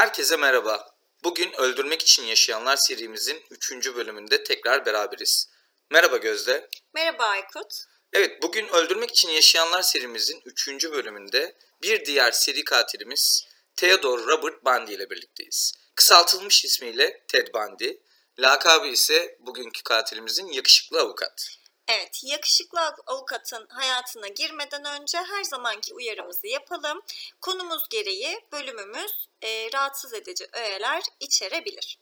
Herkese merhaba. Bugün Öldürmek için Yaşayanlar serimizin 3. bölümünde tekrar beraberiz. Merhaba Gözde. Merhaba Aykut. Evet, bugün Öldürmek için Yaşayanlar serimizin 3. bölümünde bir diğer seri katilimiz Theodore Robert Bundy ile birlikteyiz. Kısaltılmış ismiyle Ted Bundy, lakabı ise bugünkü katilimizin yakışıklı avukat. Evet, yakışıklı av- avukatın hayatına girmeden önce her zamanki uyarımızı yapalım. Konumuz gereği bölümümüz e, rahatsız edici öğeler içerebilir.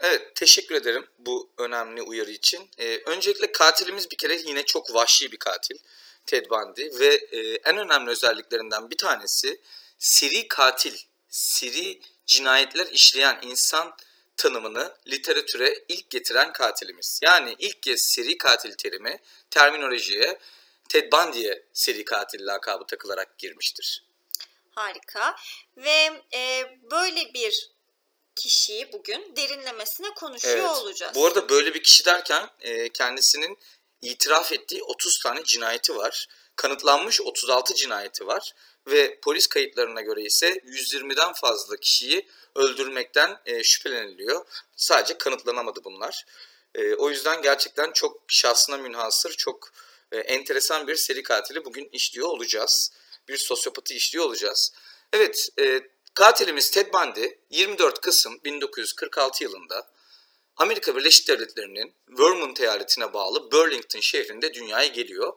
Evet, teşekkür ederim bu önemli uyarı için. Ee, öncelikle katilimiz bir kere yine çok vahşi bir katil. Ted Bundy ve e, en önemli özelliklerinden bir tanesi seri katil, seri cinayetler işleyen insan tanımını literatüre ilk getiren katilimiz. Yani ilk kez seri katil terimi terminolojiye Ted Bundy'ye seri katil lakabı takılarak girmiştir. Harika. Ve e, böyle bir kişiyi bugün derinlemesine konuşuyor Evet. olacağız. Bu arada böyle bir kişi derken e, kendisinin itiraf ettiği 30 tane cinayeti var. Kanıtlanmış 36 cinayeti var. Ve polis kayıtlarına göre ise 120'den fazla kişiyi öldürmekten e, şüpheleniliyor. Sadece kanıtlanamadı bunlar. E, o yüzden gerçekten çok şahsına münhasır, çok e, enteresan bir seri katili bugün işliyor olacağız. Bir sosyopatı işliyor olacağız. Evet, e, katilimiz Ted Bundy 24 Kasım 1946 yılında Amerika Birleşik Devletleri'nin Vermont eyaletine bağlı Burlington şehrinde dünyaya geliyor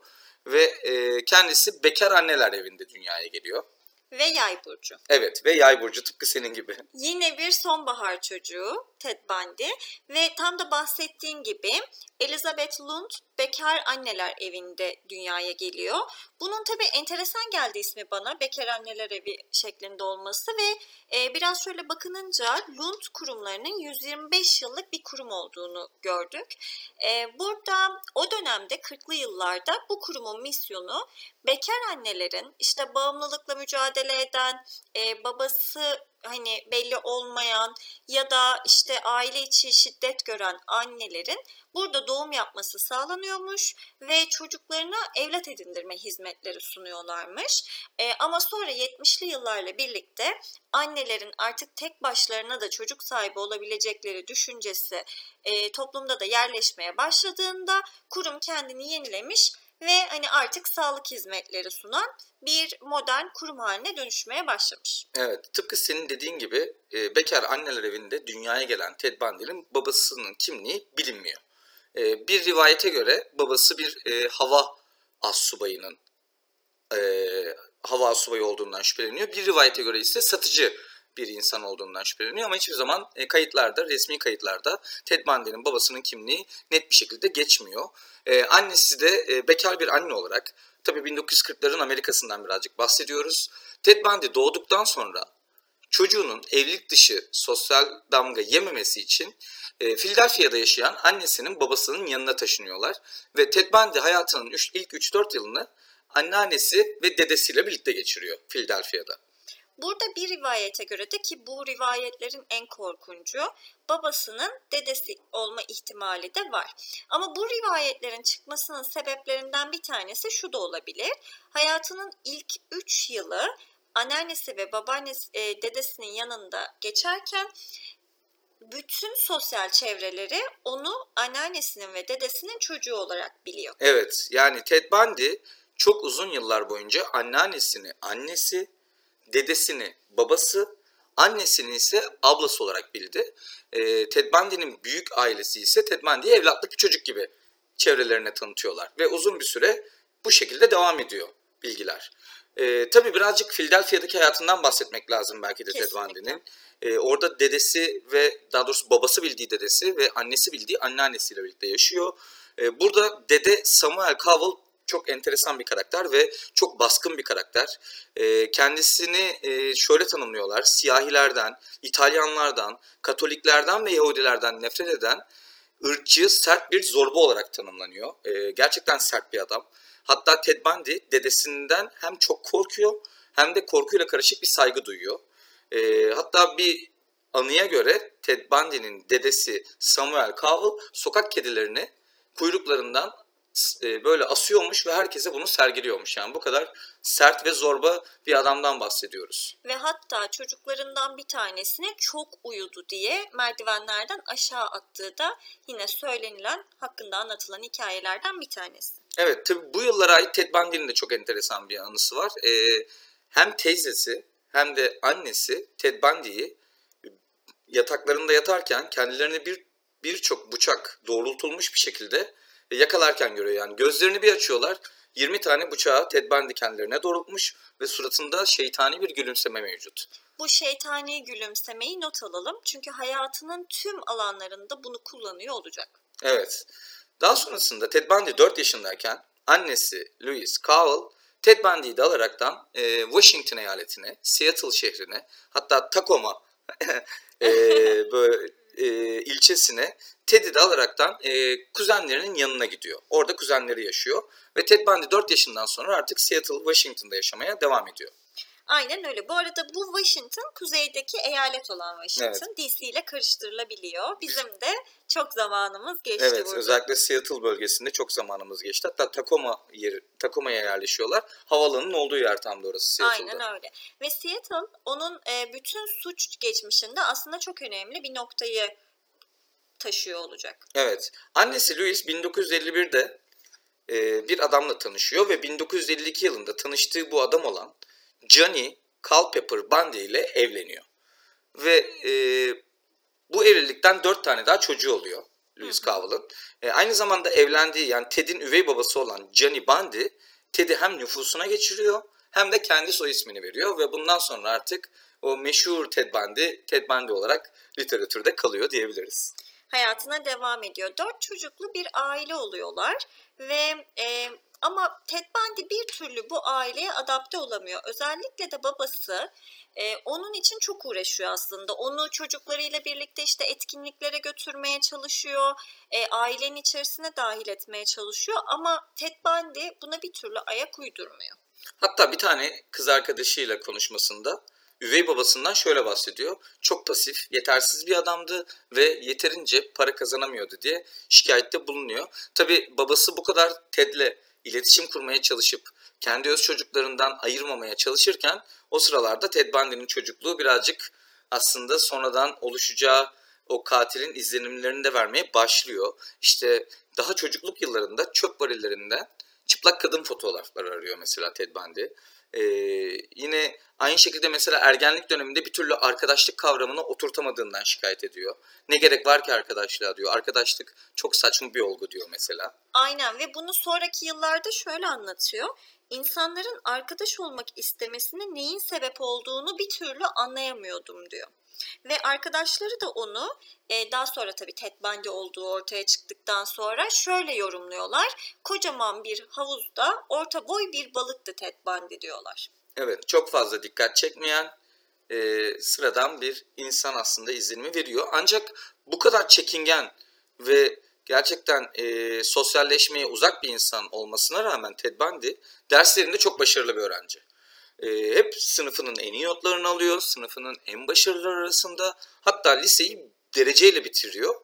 ve e, kendisi bekar anneler evinde dünyaya geliyor. Ve yay burcu. Evet ve yay burcu tıpkı senin gibi. Yine bir sonbahar çocuğu Ted Bundy ve tam da bahsettiğin gibi Elizabeth Lund Bekar Anneler Evi'nde dünyaya geliyor. Bunun tabii enteresan geldi ismi bana Bekar Anneler Evi şeklinde olması ve e, biraz şöyle bakınınca Lund kurumlarının 125 yıllık bir kurum olduğunu gördük. E, burada o dönemde 40'lı yıllarda bu kurumun misyonu bekar annelerin işte bağımlılıkla mücadele eden, e, babası hani belli olmayan ya da işte aile içi şiddet gören annelerin burada doğum yapması sağlanıyormuş ve çocuklarına evlat edindirme hizmetleri sunuyorlarmış. E, ama sonra 70'li yıllarla birlikte annelerin artık tek başlarına da çocuk sahibi olabilecekleri düşüncesi e, toplumda da yerleşmeye başladığında kurum kendini yenilemiş ve hani artık sağlık hizmetleri sunan bir modern kurum haline dönüşmeye başlamış. Evet tıpkı senin dediğin gibi e, bekar anneler evinde dünyaya gelen Ted Bundy'nin babasının kimliği bilinmiyor. E, bir rivayete göre babası bir e, hava assubayının e, hava assubayı olduğundan şüpheleniyor. Bir rivayete göre ise satıcı bir insan olduğundan şüpheleniyor ama hiçbir zaman e, kayıtlarda, resmi kayıtlarda Ted Bundy'nin babasının kimliği net bir şekilde geçmiyor. E, annesi de e, bekar bir anne olarak, tabii 1940'ların Amerika'sından birazcık bahsediyoruz. Ted Bundy doğduktan sonra çocuğunun evlilik dışı sosyal damga yememesi için e, Philadelphia'da yaşayan annesinin babasının yanına taşınıyorlar. Ve Ted Bundy hayatının üç- ilk 3-4 yılını anneannesi ve dedesiyle birlikte geçiriyor Philadelphia'da. Burada bir rivayete göre de ki bu rivayetlerin en korkuncu babasının dedesi olma ihtimali de var. Ama bu rivayetlerin çıkmasının sebeplerinden bir tanesi şu da olabilir. Hayatının ilk 3 yılı anneannesi ve babaannesi e, dedesinin yanında geçerken bütün sosyal çevreleri onu anneannesinin ve dedesinin çocuğu olarak biliyor. Evet yani Ted Bundy çok uzun yıllar boyunca anneannesini annesi, dedesini babası, annesini ise ablası olarak bildi. Ee, Ted Bundy'nin büyük ailesi ise Ted Bundy'yi evlatlık bir çocuk gibi çevrelerine tanıtıyorlar. Ve uzun bir süre bu şekilde devam ediyor bilgiler. Ee, tabii birazcık Philadelphia'daki hayatından bahsetmek lazım belki de Ted. Bundy'nin. Ee, orada dedesi ve daha doğrusu babası bildiği dedesi ve annesi bildiği anneannesiyle birlikte yaşıyor. Ee, burada dede Samuel Cowell çok enteresan bir karakter ve çok baskın bir karakter. Ee, kendisini e, şöyle tanımlıyorlar. Siyahilerden, İtalyanlardan, Katoliklerden ve Yahudilerden nefret eden ırkçı, sert bir zorba olarak tanımlanıyor. Ee, gerçekten sert bir adam. Hatta Ted Bundy dedesinden hem çok korkuyor hem de korkuyla karışık bir saygı duyuyor. Ee, hatta bir anıya göre Ted Bundy'nin dedesi Samuel Cowell sokak kedilerini kuyruklarından e, böyle asıyormuş ve herkese bunu sergiliyormuş. Yani bu kadar sert ve zorba bir adamdan bahsediyoruz. Ve hatta çocuklarından bir tanesine çok uyudu diye merdivenlerden aşağı attığı da yine söylenilen, hakkında anlatılan hikayelerden bir tanesi. Evet tabi bu yıllara ait Ted Bundy'nin de çok enteresan bir anısı var. Ee, hem teyzesi hem de annesi Ted Bundy'yi yataklarında yatarken kendilerine bir birçok bıçak doğrultulmuş bir şekilde yakalarken görüyor. Yani gözlerini bir açıyorlar 20 tane bıçağı Ted Bundy kendilerine doğrultmuş ve suratında şeytani bir gülümseme mevcut. Bu şeytani gülümsemeyi not alalım. Çünkü hayatının tüm alanlarında bunu kullanıyor olacak. Evet. Daha sonrasında Ted Bundy 4 yaşındayken annesi Louise Cowell Ted Bundy'yi de alaraktan e, Washington eyaletine, Seattle şehrine hatta Tacoma e, böyle e, ilçesine Ted'i de alaraktan e, kuzenlerinin yanına gidiyor. Orada kuzenleri yaşıyor ve Ted Bundy 4 yaşından sonra artık Seattle, Washington'da yaşamaya devam ediyor. Aynen öyle. Bu arada bu Washington kuzeydeki eyalet olan Washington. DC ile karıştırılabiliyor. Bizim de çok zamanımız geçti Evet, burada. özellikle Seattle bölgesinde çok zamanımız geçti. Hatta Tacoma yeri, Tacoma'ya yerleşiyorlar. Havalanın olduğu yer tam da orası Seattle'da. Aynen öyle. Ve Seattle onun e, bütün suç geçmişinde aslında çok önemli bir noktayı taşıyor olacak. Evet. Annesi Louise 1951'de e, bir adamla tanışıyor ve 1952 yılında tanıştığı bu adam olan Johnny Culpepper Bundy ile evleniyor. Ve e, bu evlilikten dört tane daha çocuğu oluyor Louise Cowell'ın. E, aynı zamanda evlendiği yani Ted'in üvey babası olan Johnny Bundy, Ted'i hem nüfusuna geçiriyor hem de kendi soy ismini veriyor ve bundan sonra artık o meşhur Ted Bundy, Ted Bundy olarak literatürde kalıyor diyebiliriz. Hayatına devam ediyor. Dört çocuklu bir aile oluyorlar ve e, ama Ted Bundy bir türlü bu aileye adapte olamıyor. Özellikle de babası e, onun için çok uğraşıyor aslında. Onu çocuklarıyla birlikte işte etkinliklere götürmeye çalışıyor. E, ailenin içerisine dahil etmeye çalışıyor ama Ted Bundy buna bir türlü ayak uydurmuyor. Hatta bir tane kız arkadaşıyla konuşmasında üvey babasından şöyle bahsediyor. Çok pasif, yetersiz bir adamdı ve yeterince para kazanamıyordu diye şikayette bulunuyor. Tabi babası bu kadar Ted'le iletişim kurmaya çalışıp kendi öz çocuklarından ayırmamaya çalışırken o sıralarda Ted Bundy'nin çocukluğu birazcık aslında sonradan oluşacağı o katilin izlenimlerini de vermeye başlıyor. İşte daha çocukluk yıllarında çöp varillerinden çıplak kadın fotoğrafları arıyor mesela Ted Bundy. Ee, yine aynı şekilde mesela ergenlik döneminde bir türlü arkadaşlık kavramını oturtamadığından şikayet ediyor. Ne gerek var ki arkadaşlığa diyor. Arkadaşlık çok saçma bir olgu diyor mesela. Aynen ve bunu sonraki yıllarda şöyle anlatıyor. İnsanların arkadaş olmak istemesine neyin sebep olduğunu bir türlü anlayamıyordum diyor. Ve arkadaşları da onu e, daha sonra tabii Ted Bundy olduğu ortaya çıktıktan sonra şöyle yorumluyorlar. Kocaman bir havuzda orta boy bir balıktı Ted Bundy diyorlar. Evet çok fazla dikkat çekmeyen e, sıradan bir insan aslında izlenimi veriyor. Ancak bu kadar çekingen ve gerçekten e, sosyalleşmeye uzak bir insan olmasına rağmen Ted Bundy derslerinde çok başarılı bir öğrenci. E, hep sınıfının en iyi notlarını alıyor, sınıfının en başarılı arasında hatta liseyi dereceyle bitiriyor.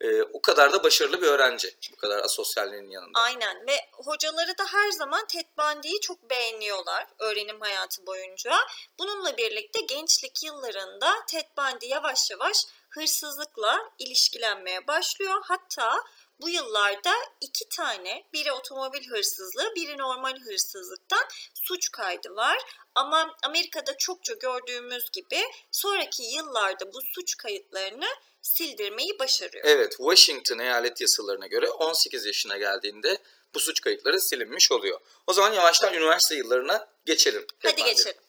E, o kadar da başarılı bir öğrenci bu kadar asosyalliğinin yanında. Aynen ve hocaları da her zaman Ted Bundy'yi çok beğeniyorlar öğrenim hayatı boyunca. Bununla birlikte gençlik yıllarında Ted Bundy yavaş yavaş hırsızlıkla ilişkilenmeye başlıyor. Hatta bu yıllarda iki tane, biri otomobil hırsızlığı, biri normal hırsızlıktan suç kaydı var. Ama Amerika'da çokça gördüğümüz gibi sonraki yıllarda bu suç kayıtlarını sildirmeyi başarıyor. Evet, Washington eyalet yasalarına göre 18 yaşına geldiğinde bu suç kayıtları silinmiş oluyor. O zaman yavaştan üniversite yıllarına geçelim. Hadi geçelim.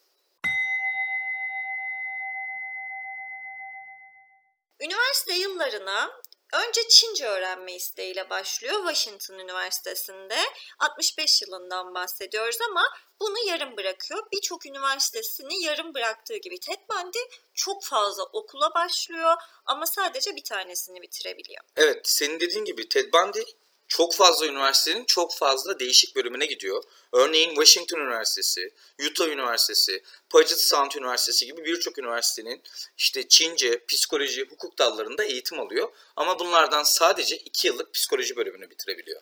Üniversite yıllarına önce Çince öğrenme isteğiyle başlıyor Washington Üniversitesi'nde. 65 yılından bahsediyoruz ama bunu yarım bırakıyor. Birçok üniversitesini yarım bıraktığı gibi Ted Bundy çok fazla okula başlıyor ama sadece bir tanesini bitirebiliyor. Evet, senin dediğin gibi Ted Bundy çok fazla üniversitenin çok fazla değişik bölümüne gidiyor. Örneğin Washington Üniversitesi, Utah Üniversitesi, Puget Sound Üniversitesi gibi birçok üniversitenin işte Çince, psikoloji, hukuk dallarında eğitim alıyor. Ama bunlardan sadece 2 yıllık psikoloji bölümünü bitirebiliyor.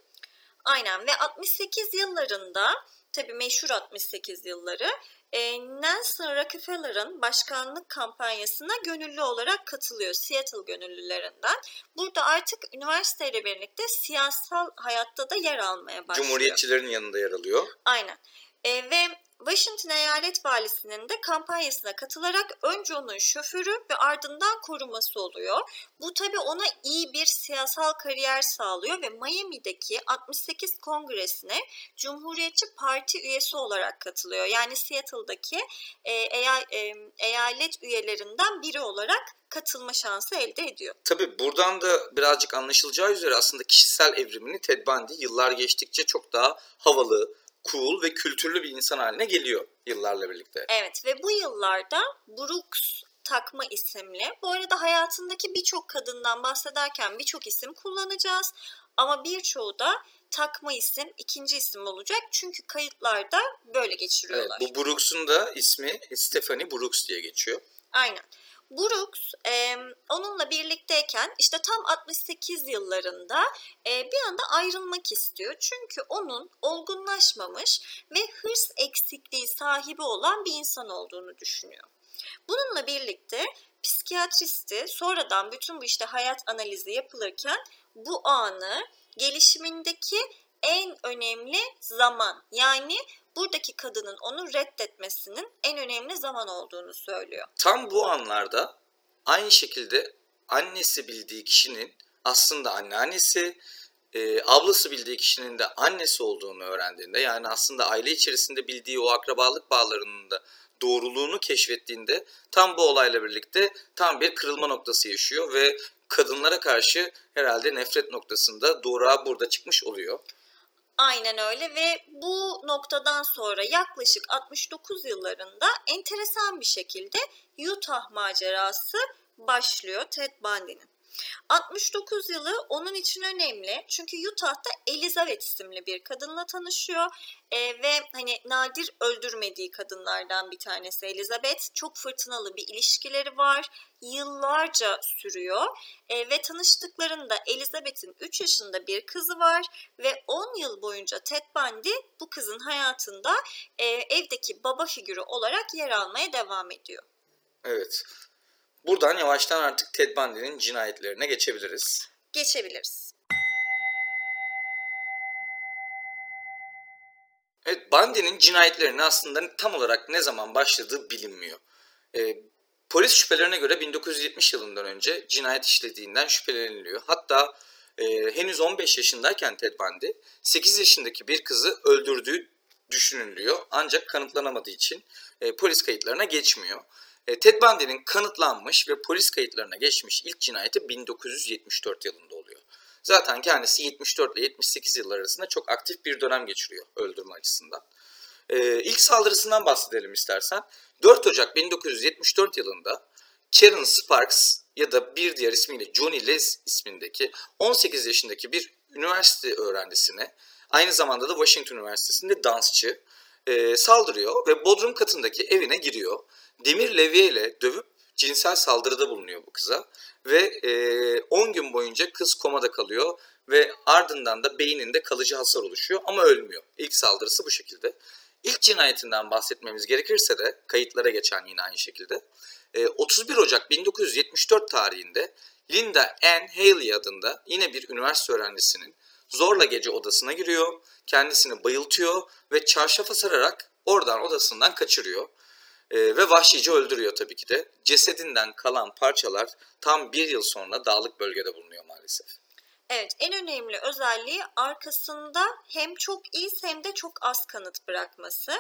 Aynen ve 68 yıllarında tabii meşhur 68 yılları e, Nelson Rockefeller'ın başkanlık kampanyasına gönüllü olarak katılıyor Seattle gönüllülerinden. Burada artık üniversiteyle birlikte siyasal hayatta da yer almaya başlıyor. Cumhuriyetçilerin yanında yer alıyor. Aynen. E, ve Washington Eyalet Valisi'nin de kampanyasına katılarak önce onun şoförü ve ardından koruması oluyor. Bu tabii ona iyi bir siyasal kariyer sağlıyor ve Miami'deki 68 Kongresi'ne Cumhuriyetçi Parti üyesi olarak katılıyor. Yani Seattle'daki e, e, eyalet üyelerinden biri olarak katılma şansı elde ediyor. Tabii buradan da birazcık anlaşılacağı üzere aslında kişisel evrimini Ted Bundy yıllar geçtikçe çok daha havalı, cool ve kültürlü bir insan haline geliyor yıllarla birlikte. Evet ve bu yıllarda Brooks takma isimli. Bu arada hayatındaki birçok kadından bahsederken birçok isim kullanacağız. Ama birçoğu da takma isim, ikinci isim olacak. Çünkü kayıtlarda böyle Evet, geçiriyorlar. bu Brooks'un da ismi Stephanie Brooks diye geçiyor. Aynen. Brooks e, onunla birlikteyken işte tam 68 yıllarında e, bir anda ayrılmak istiyor. Çünkü onun olgunlaşmamış ve hırs eksikliği sahibi olan bir insan olduğunu düşünüyor. Bununla birlikte psikiyatristi sonradan bütün bu işte hayat analizi yapılırken bu anı gelişimindeki en önemli zaman yani buradaki kadının onu reddetmesinin en önemli zaman olduğunu söylüyor. Tam bu anlarda aynı şekilde annesi bildiği kişinin aslında anneannesi, e, ablası bildiği kişinin de annesi olduğunu öğrendiğinde yani aslında aile içerisinde bildiği o akrabalık bağlarının da doğruluğunu keşfettiğinde tam bu olayla birlikte tam bir kırılma noktası yaşıyor ve kadınlara karşı herhalde nefret noktasında doğruğa burada çıkmış oluyor. Aynen öyle ve bu noktadan sonra yaklaşık 69 yıllarında enteresan bir şekilde Utah macerası başlıyor Ted Bundy'nin. 69 yılı onun için önemli çünkü Utah'ta Elizabeth isimli bir kadınla tanışıyor Ee, ve hani nadir öldürmediği kadınlardan bir tanesi Elizabeth. Çok fırtınalı bir ilişkileri var, yıllarca sürüyor Ee, ve tanıştıklarında Elizabeth'in 3 yaşında bir kızı var ve 10 yıl boyunca Ted Bundy bu kızın hayatında e, evdeki baba figürü olarak yer almaya devam ediyor. Evet. Buradan yavaştan artık Ted Bundy'nin cinayetlerine geçebiliriz. Geçebiliriz. Evet, Bundy'nin cinayetlerinin aslında tam olarak ne zaman başladığı bilinmiyor. Ee, polis şüphelerine göre 1970 yılından önce cinayet işlediğinden şüpheleniliyor. Hatta e, henüz 15 yaşındayken Ted Bundy 8 yaşındaki bir kızı öldürdüğü düşünülüyor. Ancak kanıtlanamadığı için e, polis kayıtlarına geçmiyor. E, Ted Bundy'nin kanıtlanmış ve polis kayıtlarına geçmiş ilk cinayeti 1974 yılında oluyor. Zaten kendisi 74 ile 78 yıllar arasında çok aktif bir dönem geçiriyor öldürme açısından. Ee, ilk saldırısından bahsedelim istersen. 4 Ocak 1974 yılında Karen Sparks ya da bir diğer ismiyle Johnny Les ismindeki 18 yaşındaki bir üniversite öğrencisine aynı zamanda da Washington Üniversitesi'nde dansçı e, saldırıyor ve bodrum katındaki evine giriyor. Demir levye ile dövüp cinsel saldırıda bulunuyor bu kıza ve e, 10 gün boyunca kız komada kalıyor ve ardından da beyninde kalıcı hasar oluşuyor ama ölmüyor. İlk saldırısı bu şekilde. İlk cinayetinden bahsetmemiz gerekirse de kayıtlara geçen yine aynı şekilde. e, 31 Ocak 1974 tarihinde Linda Ann Haley adında yine bir üniversite öğrencisinin zorla gece odasına giriyor, kendisini bayıltıyor ve çarşafa sararak oradan odasından kaçırıyor. Ee, ve vahşice öldürüyor tabii ki de. Cesedinden kalan parçalar tam bir yıl sonra dağlık bölgede bulunuyor maalesef. Evet, en önemli özelliği arkasında hem çok iz hem de çok az kanıt bırakması.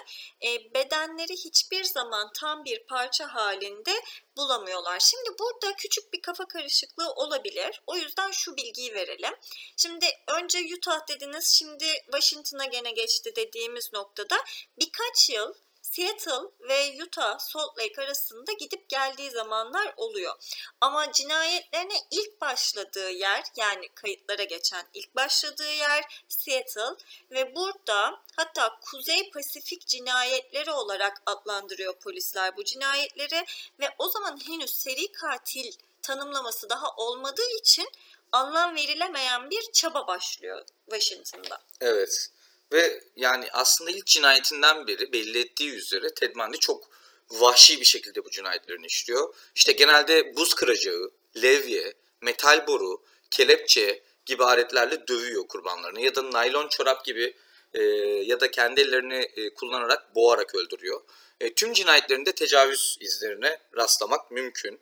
E, bedenleri hiçbir zaman tam bir parça halinde bulamıyorlar. Şimdi burada küçük bir kafa karışıklığı olabilir. O yüzden şu bilgiyi verelim. Şimdi önce Utah dediniz, şimdi Washington'a gene geçti dediğimiz noktada birkaç yıl Seattle ve Utah Salt Lake arasında gidip geldiği zamanlar oluyor. Ama cinayetlerine ilk başladığı yer yani kayıtlara geçen ilk başladığı yer Seattle ve burada hatta Kuzey Pasifik cinayetleri olarak adlandırıyor polisler bu cinayetleri ve o zaman henüz seri katil tanımlaması daha olmadığı için anlam verilemeyen bir çaba başlıyor Washington'da. Evet. Ve yani aslında ilk cinayetinden beri belli ettiği üzere Ted Bundy çok vahşi bir şekilde bu cinayetlerini işliyor. İşte genelde buz kıracağı, levye, metal boru, kelepçe gibi aletlerle dövüyor kurbanlarını ya da naylon çorap gibi e, ya da kendi ellerini e, kullanarak boğarak öldürüyor. E, tüm cinayetlerinde tecavüz izlerine rastlamak mümkün.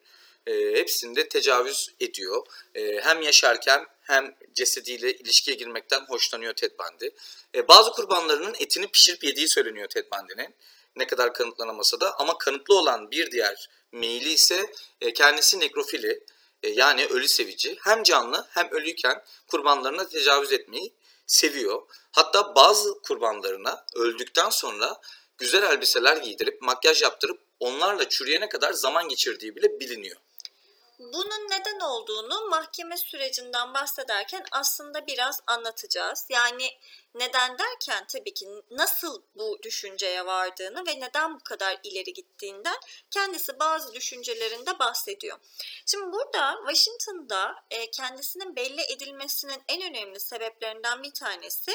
E, hepsinde tecavüz ediyor. E, hem yaşarken hem cesediyle ilişkiye girmekten hoşlanıyor Ted Bundy. E, bazı kurbanlarının etini pişirip yediği söyleniyor Ted Bundy'nin. Ne kadar kanıtlanamasa da ama kanıtlı olan bir diğer meyili ise e, kendisi nekrofili e, yani ölü sevici. Hem canlı hem ölüyken kurbanlarına tecavüz etmeyi seviyor. Hatta bazı kurbanlarına öldükten sonra güzel elbiseler giydirip makyaj yaptırıp onlarla çürüyene kadar zaman geçirdiği bile biliniyor. Bunun neden olduğunu mahkeme sürecinden bahsederken aslında biraz anlatacağız. Yani neden derken tabii ki nasıl bu düşünceye vardığını ve neden bu kadar ileri gittiğinden kendisi bazı düşüncelerinde bahsediyor. Şimdi burada Washington'da e, kendisinin belli edilmesinin en önemli sebeplerinden bir tanesi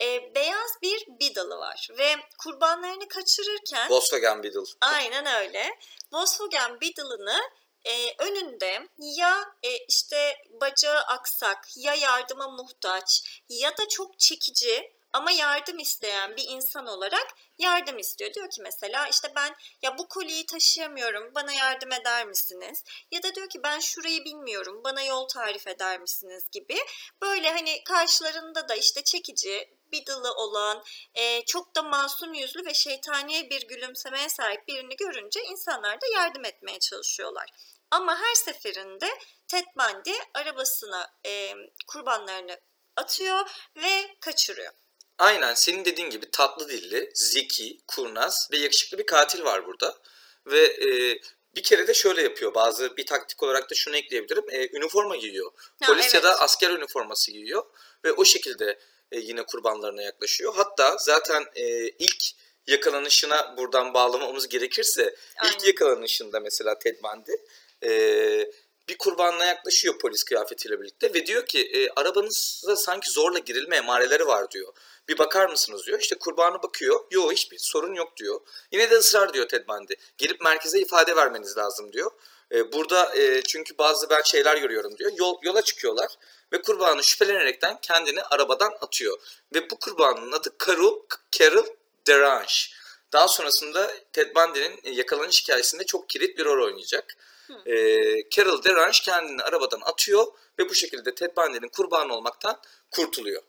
e, beyaz bir Beetle'ı var ve kurbanlarını kaçırırken Volkswagen Beetle. Aynen öyle. Volkswagen Beetle'ını e, önünde ya e, işte bacağı aksak ya yardıma muhtaç ya da çok çekici ama yardım isteyen bir insan olarak yardım istiyor. Diyor ki mesela işte ben ya bu koliyi taşıyamıyorum bana yardım eder misiniz? Ya da diyor ki ben şurayı bilmiyorum bana yol tarif eder misiniz gibi. Böyle hani karşılarında da işte çekici, Beetle'ı olan, e, çok da masum yüzlü ve şeytani bir gülümsemeye sahip birini görünce insanlar da yardım etmeye çalışıyorlar. Ama her seferinde Ted Bundy arabasına e, kurbanlarını atıyor ve kaçırıyor. Aynen senin dediğin gibi tatlı dilli, zeki, kurnaz ve yakışıklı bir katil var burada. Ve e, bir kere de şöyle yapıyor. Bazı bir taktik olarak da şunu ekleyebilirim. E, üniforma giyiyor. Ha, Polis ya da evet. asker üniforması giyiyor ve o şekilde e, yine kurbanlarına yaklaşıyor. Hatta zaten e, ilk yakalanışına buradan bağlamamız gerekirse Aynen. ilk yakalanışında mesela Ted Bundy e, bir kurbanına yaklaşıyor polis kıyafetiyle birlikte ve diyor ki e, arabanızda sanki zorla girilme emareleri var diyor. Bir bakar mısınız diyor. İşte kurbanı bakıyor. Yok hiçbir sorun yok diyor. Yine de ısrar diyor Ted Bundy. Gelip merkeze ifade vermeniz lazım diyor. E, burada e, çünkü bazı ben şeyler görüyorum diyor. Yol, yola çıkıyorlar ve kurbanı şüphelenerekten kendini arabadan atıyor. Ve bu kurbanın adı Carol, Carol Derange. Daha sonrasında Ted Bundy'nin e, yakalanış hikayesinde çok kilit bir rol oynayacak. E, Carol Derange kendini arabadan atıyor ve bu şekilde Ted Bundy'nin kurbanı olmaktan kurtuluyor.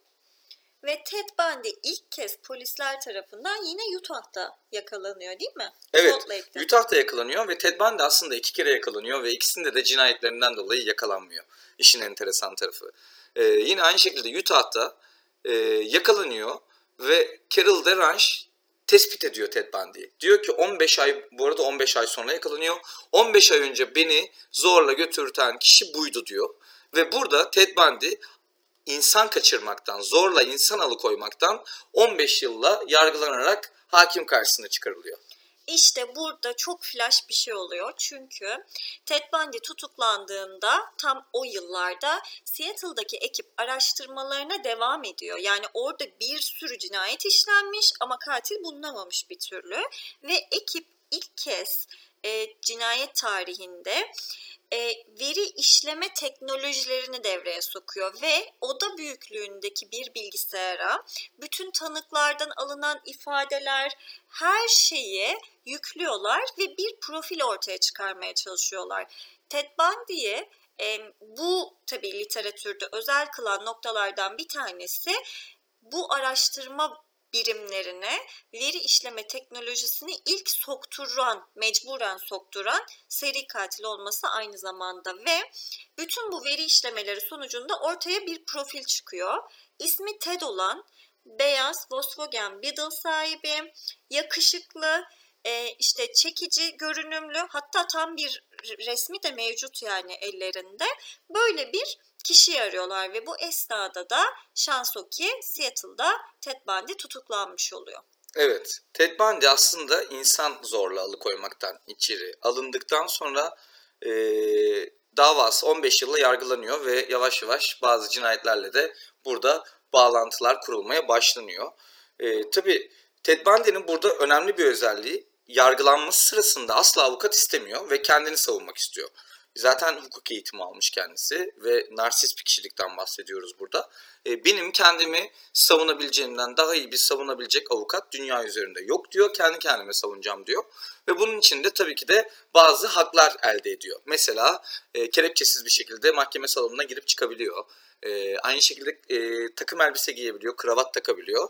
Ve Ted Bundy ilk kez polisler tarafından yine Utah'ta yakalanıyor değil mi? Evet. Utah'ta yakalanıyor ve Ted Bundy aslında iki kere yakalanıyor ve ikisinde de cinayetlerinden dolayı yakalanmıyor. İşin enteresan tarafı. Ee, yine aynı şekilde Utah'ta e, yakalanıyor ve Carol Derange tespit ediyor Ted Bundy'yi. Diyor ki 15 ay, bu arada 15 ay sonra yakalanıyor. 15 ay önce beni zorla götürten kişi buydu diyor. Ve burada Ted Bundy insan kaçırmaktan, zorla insan alıkoymaktan 15 yılla yargılanarak hakim karşısına çıkarılıyor. İşte burada çok flash bir şey oluyor. Çünkü Ted Bundy tutuklandığında tam o yıllarda Seattle'daki ekip araştırmalarına devam ediyor. Yani orada bir sürü cinayet işlenmiş ama katil bulunamamış bir türlü. Ve ekip ilk kez e, cinayet tarihinde e, veri işleme teknolojilerini devreye sokuyor ve oda büyüklüğündeki bir bilgisayara bütün tanıklardan alınan ifadeler her şeyi yüklüyorlar ve bir profil ortaya çıkarmaya çalışıyorlar. Ted Bundy'yi e, bu tabii literatürde özel kılan noktalardan bir tanesi bu araştırma birimlerine veri işleme teknolojisini ilk sokturan, mecburen sokturan seri katil olması aynı zamanda ve bütün bu veri işlemeleri sonucunda ortaya bir profil çıkıyor. İsmi Ted olan beyaz Volkswagen Beetle sahibi, yakışıklı, e, işte çekici görünümlü hatta tam bir resmi de mevcut yani ellerinde böyle bir kişiyi arıyorlar ve bu esnada da şans o ki Seattle'da Ted Bundy tutuklanmış oluyor. Evet, Ted Bundy aslında insan zorla alıkoymaktan içeri alındıktan sonra eee, davası 15 yılla yargılanıyor ve yavaş yavaş bazı cinayetlerle de burada bağlantılar kurulmaya başlanıyor. Ee, tabii Ted Bundy'nin burada önemli bir özelliği yargılanması sırasında asla avukat istemiyor ve kendini savunmak istiyor. Zaten hukuk eğitimi almış kendisi ve narsist bir kişilikten bahsediyoruz burada. Ee, benim kendimi savunabileceğimden daha iyi bir savunabilecek avukat dünya üzerinde yok diyor. Kendi kendime savunacağım diyor. Ve bunun için de tabii ki de bazı haklar elde ediyor. Mesela e, kelepçesiz bir şekilde mahkeme salonuna girip çıkabiliyor. E, aynı şekilde e, takım elbise giyebiliyor, kravat takabiliyor.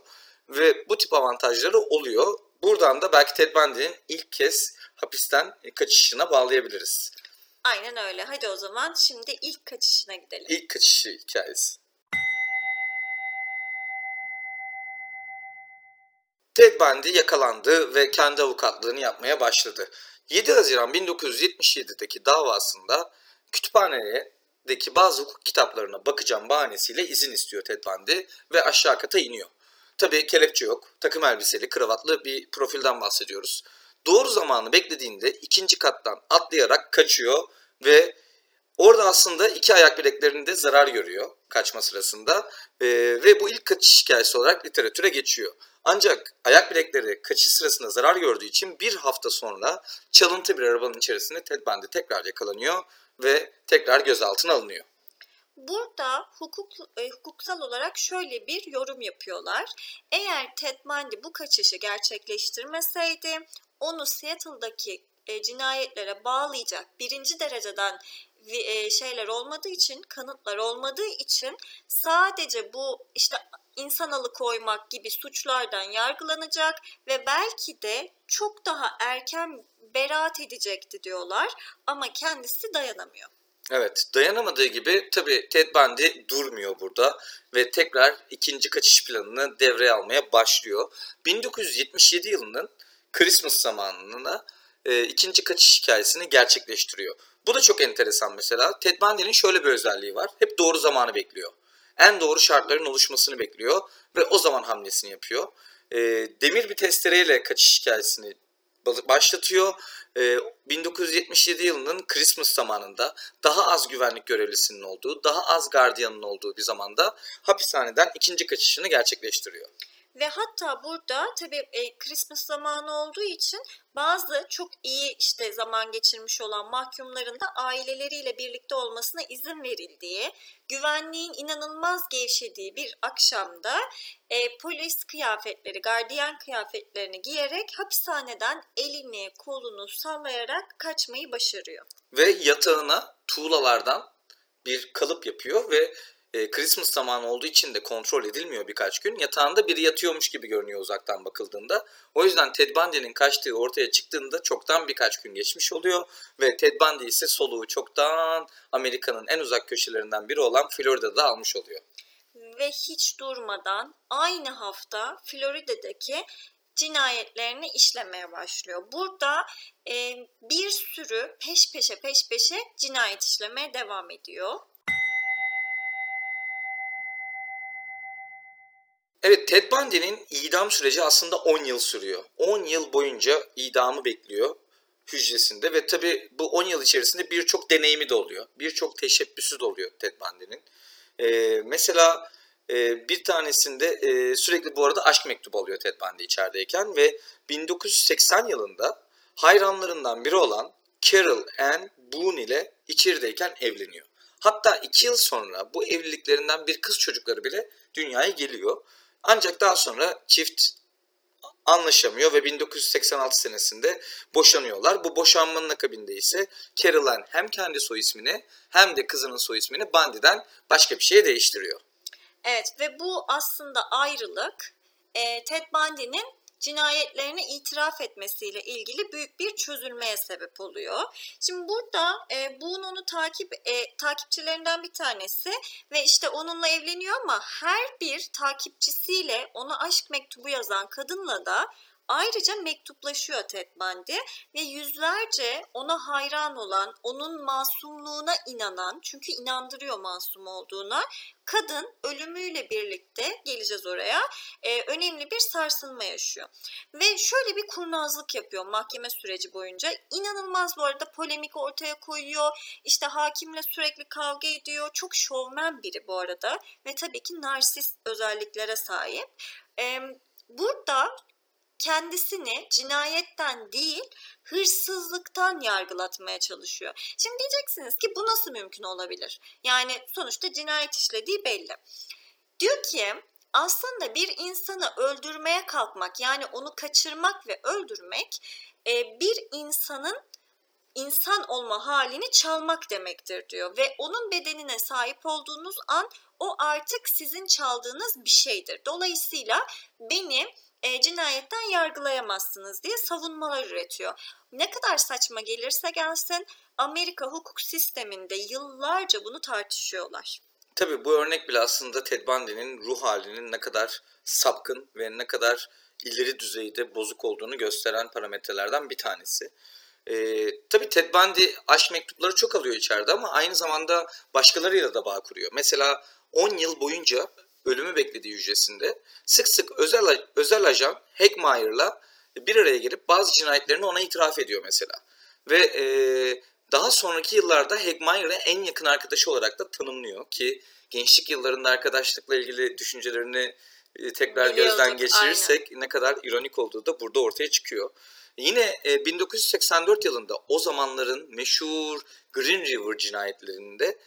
Ve bu tip avantajları oluyor. Buradan da belki Ted Bundy'nin ilk kez hapisten kaçışına bağlayabiliriz. Aynen öyle. Hadi o zaman şimdi ilk kaçışına gidelim. İlk kaçışı hikayesi. Ted Bundy yakalandı ve kendi avukatlığını yapmaya başladı. 7 Haziran 1977'deki davasında kütüphanedeki bazı hukuk kitaplarına bakacağım bahanesiyle izin istiyor Ted Bundy ve aşağı kata iniyor. Tabii kelepçe yok, takım elbiseli, kravatlı bir profilden bahsediyoruz. Doğru zamanı beklediğinde ikinci kattan atlayarak kaçıyor ve orada aslında iki ayak bileklerinde zarar görüyor kaçma sırasında Ee, ve bu ilk kaçış hikayesi olarak literatüre geçiyor. Ancak ayak bilekleri kaçış sırasında zarar gördüğü için bir hafta sonra çalıntı bir arabanın içerisinde Ted Bundy tekrar yakalanıyor ve tekrar gözaltına alınıyor. Burada hukuk, e, hukuksal olarak şöyle bir yorum yapıyorlar. Eğer Ted Bundy bu kaçışı gerçekleştirmeseydi onu Seattle'daki e, cinayetlere bağlayacak birinci dereceden e, şeyler olmadığı için, kanıtlar olmadığı için sadece bu işte insan alıkoymak gibi suçlardan yargılanacak ve belki de çok daha erken beraat edecekti diyorlar ama kendisi dayanamıyor. Evet, dayanamadığı gibi tabii Ted Bundy durmuyor burada ve tekrar ikinci kaçış planını devreye almaya başlıyor. 1977 yılının Christmas zamanında e, ikinci kaçış hikayesini gerçekleştiriyor. Bu da çok enteresan mesela. Ted Bundy'nin şöyle bir özelliği var. Hep doğru zamanı bekliyor. En doğru şartların oluşmasını bekliyor ve o zaman hamlesini yapıyor. E, demir bir testereyle kaçış hikayesini başlatıyor. Ee, 1977 yılının Christmas zamanında daha az güvenlik görevlisinin olduğu, daha az gardiyanın olduğu bir zamanda hapishaneden ikinci kaçışını gerçekleştiriyor. Ve hatta burada tabii e, Christmas zamanı olduğu için bazı çok iyi işte zaman geçirmiş olan mahkumların da aileleriyle birlikte olmasına izin verildiği, güvenliğin inanılmaz gevşediği bir akşamda e, polis kıyafetleri, gardiyan kıyafetlerini giyerek hapishaneden elini kolunu sallayarak kaçmayı başarıyor. Ve yatağına tuğlalardan bir kalıp yapıyor ve e, Christmas zamanı olduğu için de kontrol edilmiyor birkaç gün. Yatağında biri yatıyormuş gibi görünüyor uzaktan bakıldığında. O yüzden Ted Bundy'nin kaçtığı ortaya çıktığında çoktan birkaç gün geçmiş oluyor. Ve Ted Bundy ise soluğu çoktan Amerika'nın en uzak köşelerinden biri olan Florida'da almış oluyor. Ve hiç durmadan aynı hafta Florida'daki cinayetlerini işlemeye başlıyor. Burada e, bir sürü peş peşe peş peşe cinayet işlemeye devam ediyor. Evet Ted Bundy'nin idam süreci aslında 10 yıl sürüyor. 10 yıl boyunca idamı bekliyor hücresinde ve tabi bu 10 yıl içerisinde birçok deneyimi de oluyor. Birçok teşebbüsü de oluyor Ted Bundy'nin. Ee, mesela e, bir tanesinde e, sürekli bu arada aşk mektubu alıyor Ted Bundy içerideyken ve 1980 yılında hayranlarından biri olan Carol Ann Boone ile içerideyken evleniyor. Hatta 2 yıl sonra bu evliliklerinden bir kız çocukları bile dünyaya geliyor. Ancak daha sonra çift anlaşamıyor ve 1986 senesinde boşanıyorlar. Bu boşanmanın akabinde ise Carol Ann hem kendi soy ismini hem de kızının soy ismini Bundy'den başka bir şeye değiştiriyor. Evet ve bu aslında ayrılık e, Ted Bundy'nin cinayetlerini itiraf etmesiyle ilgili büyük bir çözülmeye sebep oluyor. Şimdi burada e, Boone onu takip e, takipçilerinden bir tanesi ve işte onunla evleniyor ama her bir takipçisiyle ona aşk mektubu yazan kadınla da Ayrıca mektuplaşıyor Ted Bundy ve yüzlerce ona hayran olan, onun masumluğuna inanan, çünkü inandırıyor masum olduğuna, kadın ölümüyle birlikte geleceğiz oraya, e, önemli bir sarsılma yaşıyor. Ve şöyle bir kurnazlık yapıyor mahkeme süreci boyunca. İnanılmaz bu arada polemik ortaya koyuyor. İşte hakimle sürekli kavga ediyor. Çok şovmen biri bu arada ve tabii ki narsist özelliklere sahip. E, burada kendisini cinayetten değil hırsızlıktan yargılatmaya çalışıyor. Şimdi diyeceksiniz ki bu nasıl mümkün olabilir? Yani sonuçta cinayet işlediği belli. Diyor ki aslında bir insanı öldürmeye kalkmak yani onu kaçırmak ve öldürmek e, bir insanın insan olma halini çalmak demektir diyor ve onun bedenine sahip olduğunuz an o artık sizin çaldığınız bir şeydir. Dolayısıyla beni e, cinayetten yargılayamazsınız diye savunmalar üretiyor. Ne kadar saçma gelirse gelsin Amerika hukuk sisteminde yıllarca bunu tartışıyorlar. Tabii bu örnek bile aslında Ted Bundy'nin ruh halinin ne kadar sapkın ve ne kadar ileri düzeyde bozuk olduğunu gösteren parametrelerden bir tanesi. Ee, tabii Ted Bundy aşk mektupları çok alıyor içeride ama aynı zamanda başkalarıyla da bağ kuruyor. Mesela 10 yıl boyunca ölümü beklediği hücresinde sık sık özel özel ajan Hackmeyer'la bir araya gelip bazı cinayetlerini ona itiraf ediyor mesela. Ve e, daha sonraki yıllarda Hackmeyer'ı en yakın arkadaşı olarak da tanımlıyor ki gençlik yıllarında arkadaşlıkla ilgili düşüncelerini e, tekrar Biliyorduk, gözden geçirirsek ne kadar ironik olduğu da burada ortaya çıkıyor. Yine e, 1984 yılında o zamanların meşhur Green River cinayetlerinde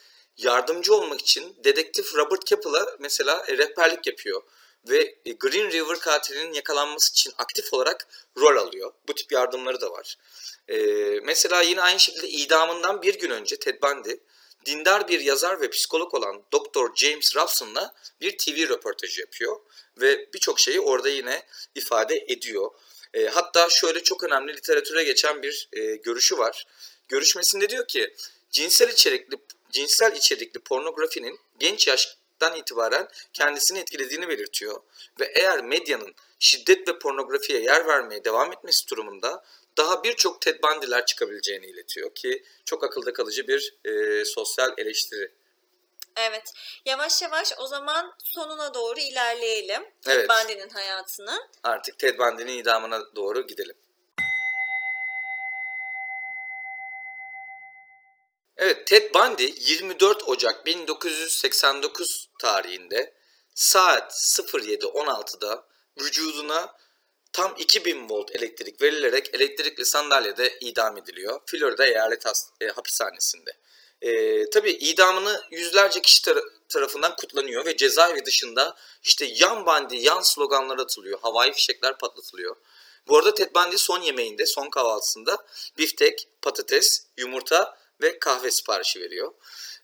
yardımcı olmak için dedektif Robert Keppel'a mesela e, rehberlik yapıyor. Ve e, Green River katilinin yakalanması için aktif olarak rol alıyor. Bu tip yardımları da var. E, mesela yine aynı şekilde idamından bir gün önce Ted Bundy dindar bir yazar ve psikolog olan Dr. James Robson'la bir TV röportajı yapıyor. Ve birçok şeyi orada yine ifade ediyor. E, hatta şöyle çok önemli literatüre geçen bir e, görüşü var. Görüşmesinde diyor ki cinsel içerikli cinsel içerikli pornografinin genç yaştan itibaren kendisini etkilediğini belirtiyor ve eğer medyanın şiddet ve pornografiye yer vermeye devam etmesi durumunda daha birçok Ted Bundy'ler çıkabileceğini iletiyor ki çok akılda kalıcı bir e, sosyal eleştiri. Evet. Yavaş yavaş o zaman sonuna doğru ilerleyelim. Ted Evet. Bundy'nin hayatının. Artık Ted Bundy'nin idamına doğru gidelim. Evet, Ted Bundy 24 Ocak 1989 tarihinde saat 07.16'da vücuduna tam 2000 volt elektrik verilerek elektrikli sandalyede idam ediliyor. Florida Eyalet e, Hapishanesi'nde. E, tabii idamını yüzlerce kişi tar- tarafından kutlanıyor ve cezaevi dışında işte yan bandi, yan sloganlar atılıyor, havai fişekler patlatılıyor. Bu arada Ted Bundy son yemeğinde, son kahvaltısında biftek, patates, yumurta ve kahve siparişi veriyor.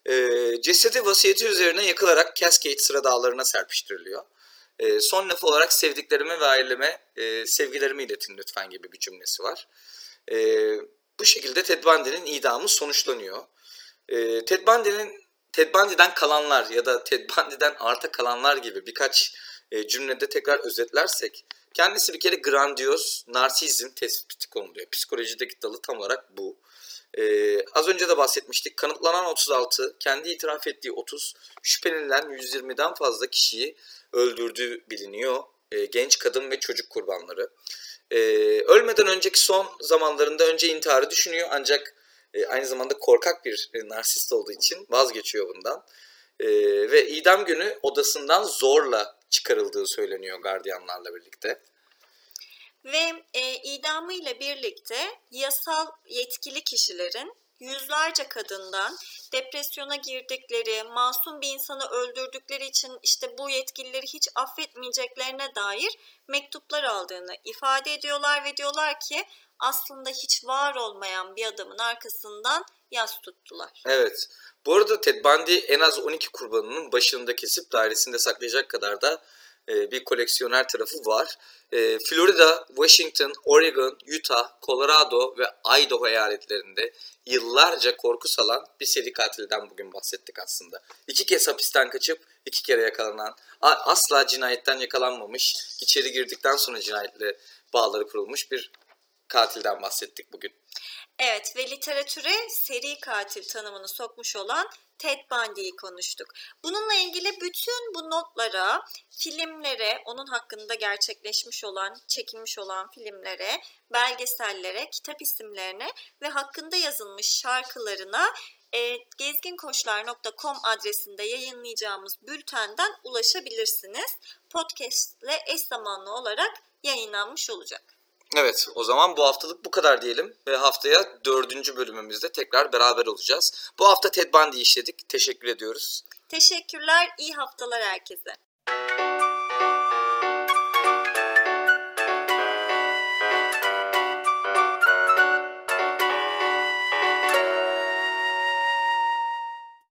Ee, cesedi vasiyeti üzerine yakılarak Cascade sıra dağlarına serpiştiriliyor. Ee, son laf olarak sevdiklerime ve aileme e, sevgilerimi iletin lütfen gibi bir cümlesi var. Ee, bu şekilde Ted Bundy'nin idamı sonuçlanıyor. Ee, Ted Bundy'nin Ted Bundy'den kalanlar ya da Ted Bundy'den arta kalanlar gibi birkaç e, cümlede tekrar özetlersek kendisi bir kere grandiyoz narsizm tespiti konuluyor. Psikolojideki dalı tam olarak bu. Ee, az önce de bahsetmiştik. Kanıtlanan 36, kendi itiraf ettiği 30, şüphelenilen 120'den fazla kişiyi öldürdüğü biliniyor. Ee, genç kadın ve çocuk kurbanları. Ee, ölmeden önceki son zamanlarında önce intiharı düşünüyor ancak e, aynı zamanda korkak bir e, narsist olduğu için vazgeçiyor bundan. Ee, ve idam günü odasından zorla çıkarıldığı söyleniyor gardiyanlarla birlikte. Ve e, idamı ile birlikte yasal yetkili kişilerin yüzlerce kadından depresyona girdikleri, masum bir insanı öldürdükleri için işte bu yetkilileri hiç affetmeyeceklerine dair mektuplar aldığını ifade ediyorlar ve diyorlar ki aslında hiç var olmayan bir adamın arkasından yas tuttular. Evet. Bu arada Ted Bundy en az 12 kurbanının başında kesip dairesinde saklayacak kadar da e, bir koleksiyoner tarafı var. E, Florida, Washington, Oregon, Utah, Colorado ve Idaho eyaletlerinde yıllarca korku salan bir seri katilden bugün bahsettik aslında. İki kez hapisten kaçıp iki kere yakalanan, asla cinayetten yakalanmamış, içeri girdikten sonra cinayetle bağları kurulmuş bir katilden bahsettik bugün. Evet ve literatüre seri katil tanımını sokmuş olan Ted Bundy'yi konuştuk. Bununla ilgili bütün bu notlara, filmlere, onun hakkında gerçekleşmiş olan, çekilmiş olan filmlere, belgesellere, kitap isimlerine ve hakkında yazılmış şarkılarına e, gezginkoçlar.com adresinde yayınlayacağımız bültenden ulaşabilirsiniz. Podcast ile eş zamanlı olarak yayınlanmış olacak. Evet o zaman bu haftalık bu kadar diyelim ve haftaya dördüncü bölümümüzde tekrar beraber olacağız. Bu hafta Ted Bundy'yi işledik. Teşekkür ediyoruz. Teşekkürler, iyi haftalar herkese.